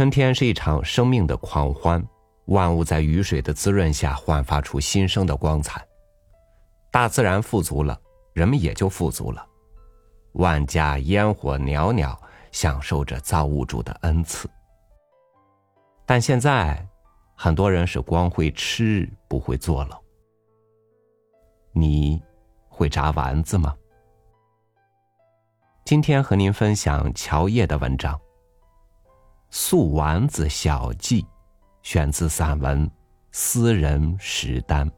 春天是一场生命的狂欢，万物在雨水的滋润下焕发出新生的光彩。大自然富足了，人们也就富足了。万家烟火袅袅，享受着造物主的恩赐。但现在，很多人是光会吃，不会做了。你会炸丸子吗？今天和您分享乔叶的文章《素丸子小记》，选自散文《私人食单》。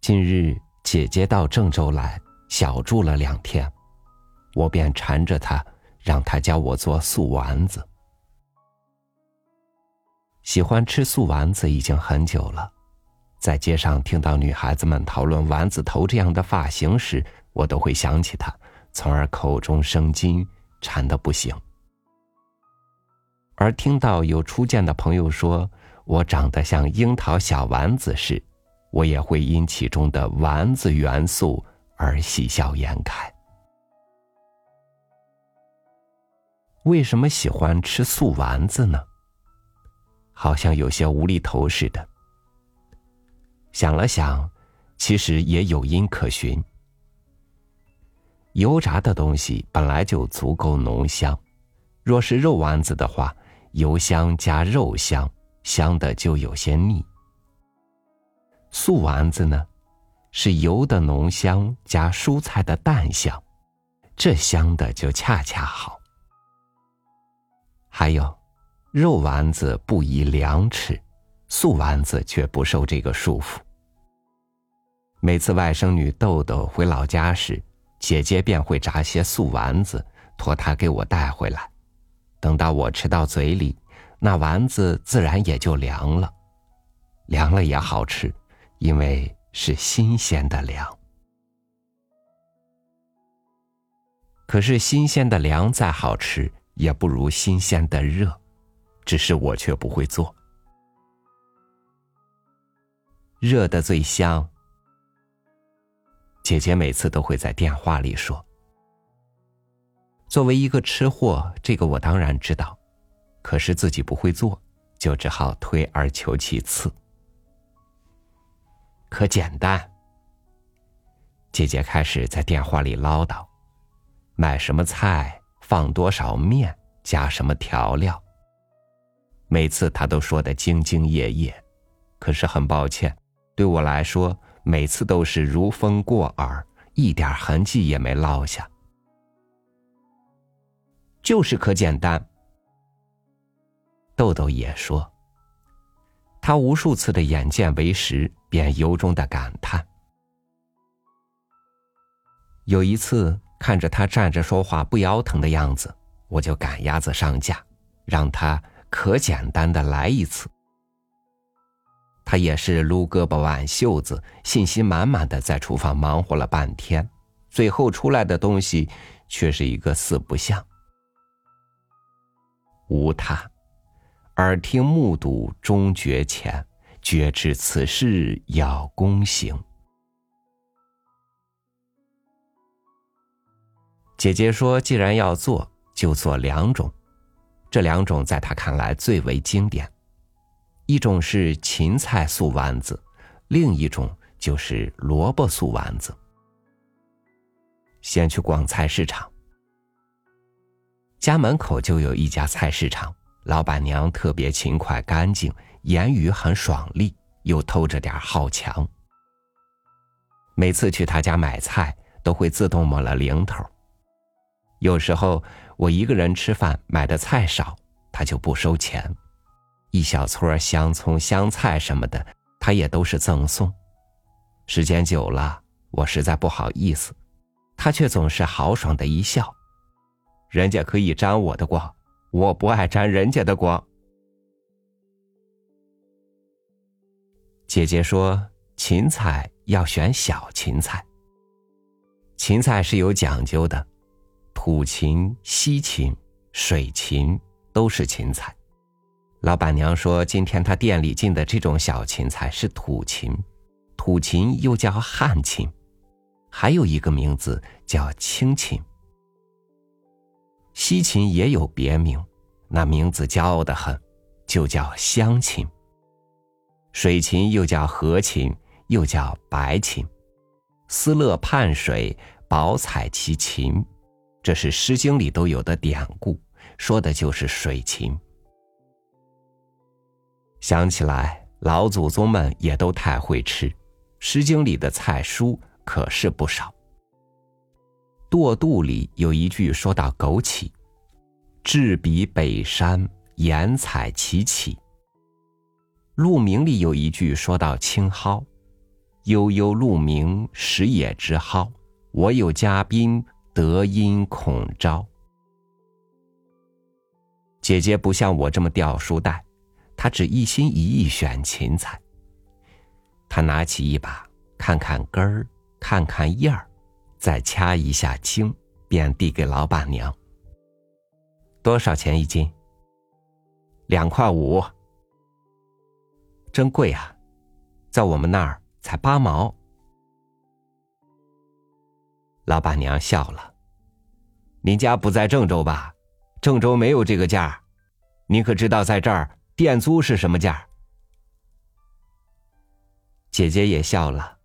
近日，姐姐到郑州来小住了两天，我便缠着她，让他教我做素丸子。喜欢吃素丸子已经很久了，在街上听到女孩子们讨论丸子头这样的发型时，我都会想起她，从而口中生津，馋得不行。而听到有初见的朋友说我长得像樱桃小丸子时，我也会因其中的丸子元素而喜笑颜开。为什么喜欢吃素丸子呢？好像有些无厘头似的。想了想，其实也有因可循。油炸的东西本来就足够浓香，若是肉丸子的话，油香加肉香，香的就有些腻。素丸子呢，是油的浓香加蔬菜的淡香，这香的就恰恰好。还有，肉丸子不宜凉吃，素丸子却不受这个束缚。每次外甥女豆豆回老家时，姐姐便会炸些素丸子，托她给我带回来。等到我吃到嘴里，那丸子自然也就凉了，凉了也好吃。因为是新鲜的粮，可是新鲜的粮再好吃，也不如新鲜的热，只是我却不会做。热的最香，姐姐每次都会在电话里说。作为一个吃货，这个我当然知道，可是自己不会做，就只好退而求其次。可简单。姐姐开始在电话里唠叨，买什么菜，放多少面，加什么调料。每次他都说的兢兢业业，可是很抱歉，对我来说，每次都是如风过耳，一点痕迹也没落下。就是可简单。豆豆也说。他无数次的眼见为实，便由衷的感叹。有一次看着他站着说话不腰疼的样子，我就赶鸭子上架，让他可简单的来一次。他也是撸胳膊挽袖子，信心满满的在厨房忙活了半天，最后出来的东西却是一个四不像。无他。耳听目睹终觉浅，觉知此事要躬行。姐姐说：“既然要做，就做两种，这两种在她看来最为经典。一种是芹菜素丸子，另一种就是萝卜素丸子。”先去逛菜市场，家门口就有一家菜市场。老板娘特别勤快干净，言语很爽利，又透着点好强。每次去他家买菜，都会自动抹了零头。有时候我一个人吃饭，买的菜少，他就不收钱。一小撮香葱、香菜什么的，他也都是赠送。时间久了，我实在不好意思，他却总是豪爽的一笑：“人家可以沾我的光。”我不爱沾人家的光。姐姐说，芹菜要选小芹菜。芹菜是有讲究的，土芹、西芹、水芹、都是芹菜。老板娘说，今天她店里进的这种小芹菜是土芹，土芹又叫旱芹，还有一个名字叫青芹。西芹也有别名，那名字骄傲的很，就叫香芹。水芹又叫河芹，又叫白芹。斯乐泮水，宝采其芹，这是《诗经》里都有的典故，说的就是水芹。想起来，老祖宗们也都太会吃，《诗经》里的菜蔬可是不少。《堕肚》里有一句说到枸杞：“至彼北山，言采其杞。”《鹿鸣》里有一句说到青蒿：“悠悠鹿鸣，食野之蒿。我有嘉宾，得因恐招。”姐姐不像我这么掉书袋。她只一心一意选芹菜。他拿起一把，看看根儿，看看叶儿，再掐一下茎，便递给老板娘。多少钱一斤？两块五。真贵啊，在我们那儿才八毛。老板娘笑了：“您家不在郑州吧？郑州没有这个价。您可知道在这儿？”店租是什么价？姐姐也笑了。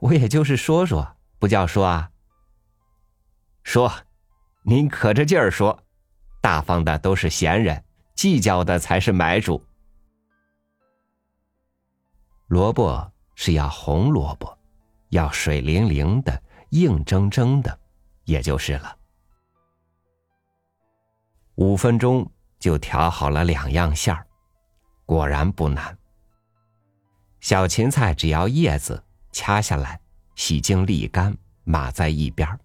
我也就是说说，不叫说啊。说，您可着劲儿说，大方的都是闲人，计较的才是买主。萝卜是要红萝卜，要水灵灵的、硬铮铮的，也就是了。五分钟。就调好了两样馅儿，果然不难。小芹菜只要叶子掐下来，洗净沥干，码在一边儿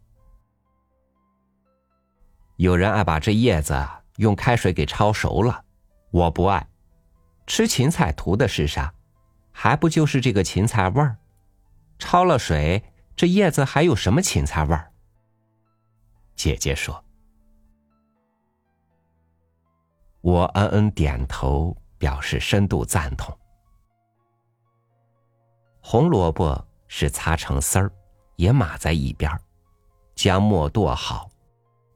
有人爱把这叶子用开水给焯熟了，我不爱。吃芹菜图的是啥？还不就是这个芹菜味儿？焯了水，这叶子还有什么芹菜味儿？姐姐说。我嗯嗯点头，表示深度赞同。红萝卜是擦成丝儿，也码在一边儿将末剁好，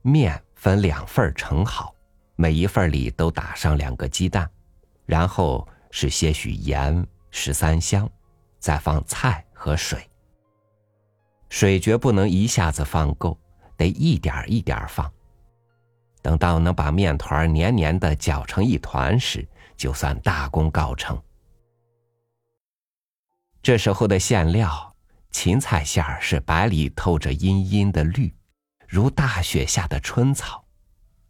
面分两份盛好，每一份里都打上两个鸡蛋，然后是些许盐、十三香，再放菜和水。水绝不能一下子放够，得一点一点放。等到能把面团黏黏的搅成一团时，就算大功告成。这时候的馅料，芹菜馅儿是白里透着阴阴的绿，如大雪下的春草；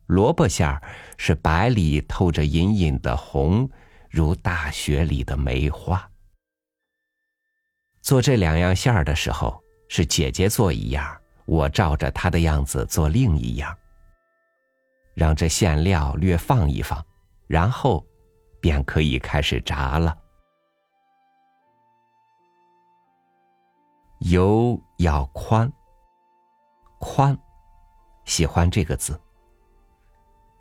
萝卜馅儿是白里透着隐隐的红，如大雪里的梅花。做这两样馅儿的时候，是姐姐做一样，我照着她的样子做另一样。让这馅料略放一放，然后便可以开始炸了。油要宽，宽，喜欢这个字。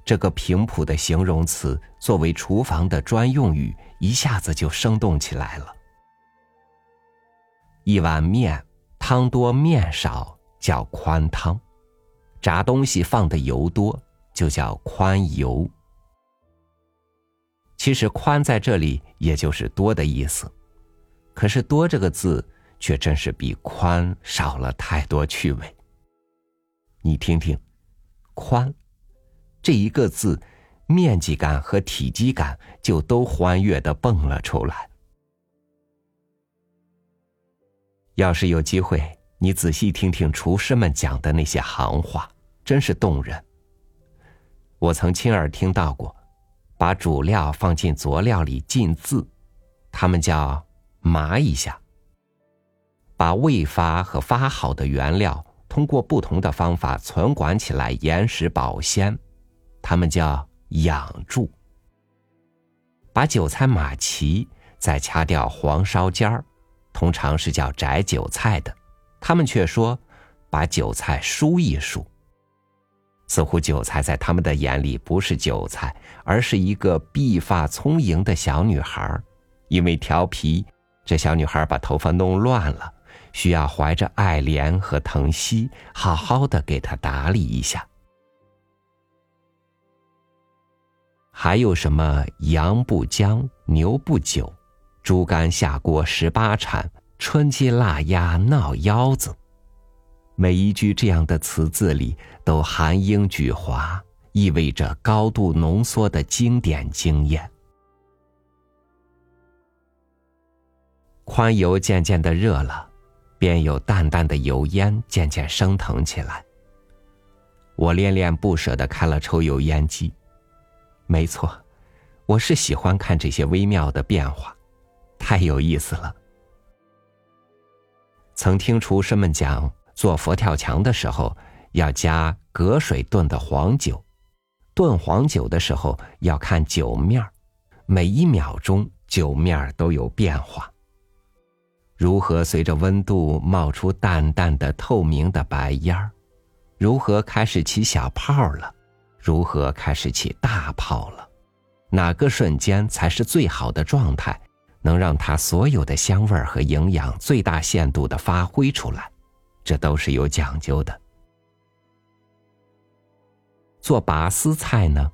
这个平朴的形容词作为厨房的专用语，一下子就生动起来了。一碗面，汤多面少叫宽汤，炸东西放的油多。就叫宽油。其实“宽”在这里也就是多的意思，可是“多”这个字却真是比“宽”少了太多趣味。你听听，“宽”这一个字，面积感和体积感就都欢悦的蹦了出来。要是有机会，你仔细听听厨师们讲的那些行话，真是动人。我曾亲耳听到过，把主料放进佐料里浸渍，他们叫麻一下；把未发和发好的原料通过不同的方法存管起来延时保鲜，他们叫养住；把韭菜码齐，再掐掉黄梢尖儿，通常是叫摘韭菜的，他们却说把韭菜梳一梳。似乎韭菜在他们的眼里不是韭菜，而是一个碧发聪颖的小女孩。因为调皮，这小女孩把头发弄乱了，需要怀着爱怜和疼惜，好好的给她打理一下。还有什么羊不姜，牛不久，猪肝下锅十八铲，春鸡腊鸭闹腰子。每一句这样的词字里，都含英举华，意味着高度浓缩的经典经验。宽油渐渐的热了，便有淡淡的油烟渐渐升腾起来。我恋恋不舍的开了抽油烟机。没错，我是喜欢看这些微妙的变化，太有意思了。曾听厨师们讲。做佛跳墙的时候，要加隔水炖的黄酒。炖黄酒的时候要看酒面每一秒钟酒面都有变化。如何随着温度冒出淡淡的透明的白烟儿？如何开始起小泡了？如何开始起大泡了？哪个瞬间才是最好的状态，能让它所有的香味和营养最大限度的发挥出来？这都是有讲究的。做拔丝菜呢，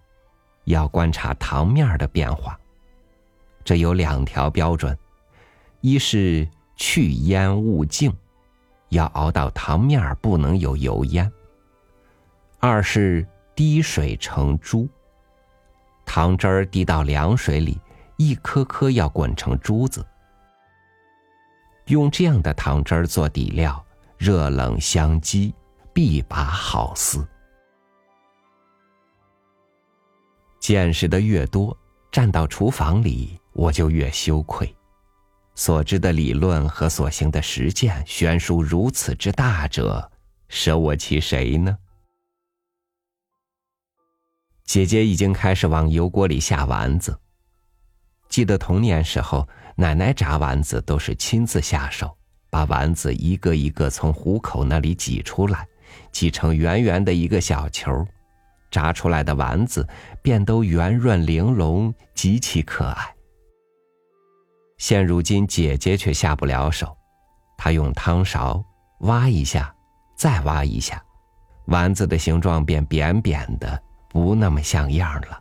要观察糖面的变化。这有两条标准：一是去烟勿净，要熬到糖面不能有油烟；二是滴水成珠，糖汁儿滴到凉水里，一颗颗要滚成珠子。用这样的糖汁儿做底料。热冷相激，必把好丝。见识的越多，站到厨房里，我就越羞愧。所知的理论和所行的实践悬殊如此之大者，舍我其谁呢？姐姐已经开始往油锅里下丸子。记得童年时候，奶奶炸丸子都是亲自下手。把丸子一个一个从虎口那里挤出来，挤成圆圆的一个小球，炸出来的丸子便都圆润玲珑，极其可爱。现如今姐姐却下不了手，她用汤勺挖一下，再挖一下，丸子的形状便扁扁的，不那么像样了。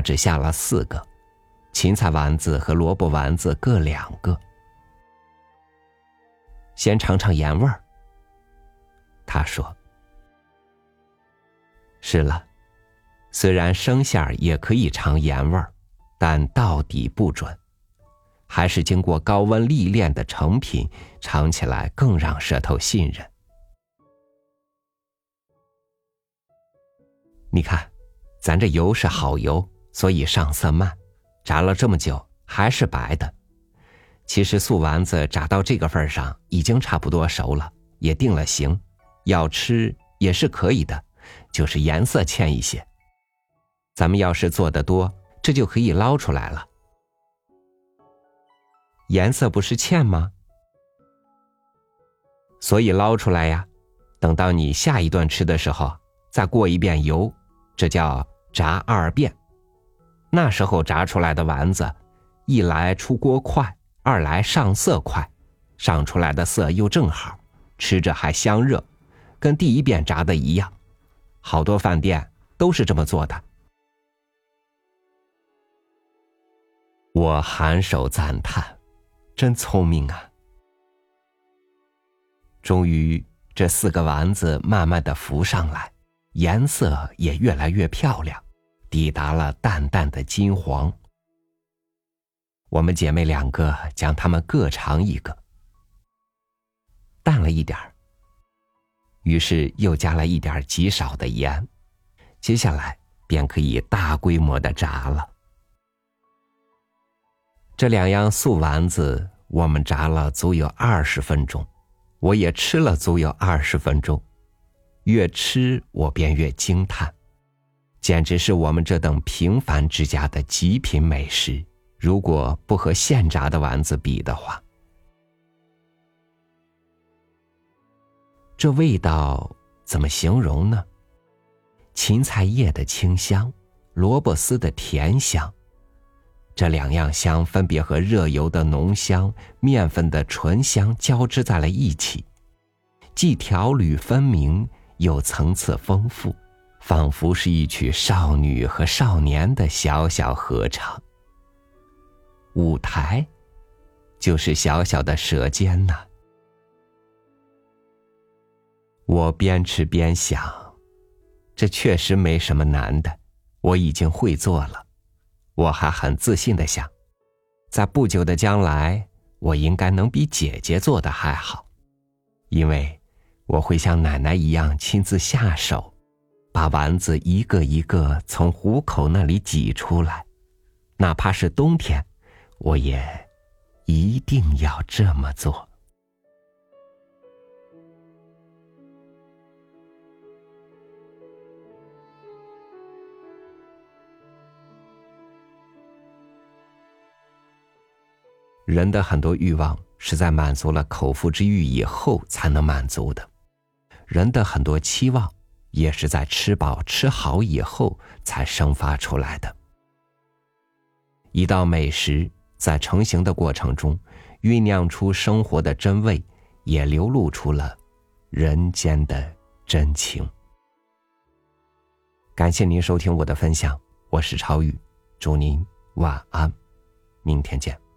只下了四个，芹菜丸子和萝卜丸子各两个。先尝尝盐味儿。他说：“是了，虽然生馅儿也可以尝盐味儿，但到底不准，还是经过高温历练的成品，尝起来更让舌头信任。你看，咱这油是好油，所以上色慢，炸了这么久还是白的。”其实素丸子炸到这个份上，已经差不多熟了，也定了型，要吃也是可以的，就是颜色欠一些。咱们要是做的多，这就可以捞出来了。颜色不是欠吗？所以捞出来呀，等到你下一顿吃的时候，再过一遍油，这叫炸二遍。那时候炸出来的丸子，一来出锅快。二来上色快，上出来的色又正好，吃着还香热，跟第一遍炸的一样。好多饭店都是这么做的。我含首赞叹，真聪明啊！终于，这四个丸子慢慢的浮上来，颜色也越来越漂亮，抵达了淡淡的金黄。我们姐妹两个将它们各尝一个，淡了一点儿。于是又加了一点极少的盐，接下来便可以大规模的炸了。这两样素丸子，我们炸了足有二十分钟，我也吃了足有二十分钟，越吃我便越惊叹，简直是我们这等平凡之家的极品美食。如果不和现炸的丸子比的话，这味道怎么形容呢？芹菜叶的清香，萝卜丝的甜香，这两样香分别和热油的浓香、面粉的醇香交织在了一起，既条缕分明，又层次丰富，仿佛是一曲少女和少年的小小合唱。舞台，就是小小的舌尖呐。我边吃边想，这确实没什么难的，我已经会做了。我还很自信的想，在不久的将来，我应该能比姐姐做的还好，因为我会像奶奶一样亲自下手，把丸子一个一个从虎口那里挤出来，哪怕是冬天，我也一定要这么做。人的很多欲望是在满足了口腹之欲以后才能满足的，人的很多期望也是在吃饱吃好以后才生发出来的。一道美食在成型的过程中，酝酿出生活的真味，也流露出了人间的真情。感谢您收听我的分享，我是超宇，祝您晚安，明天见。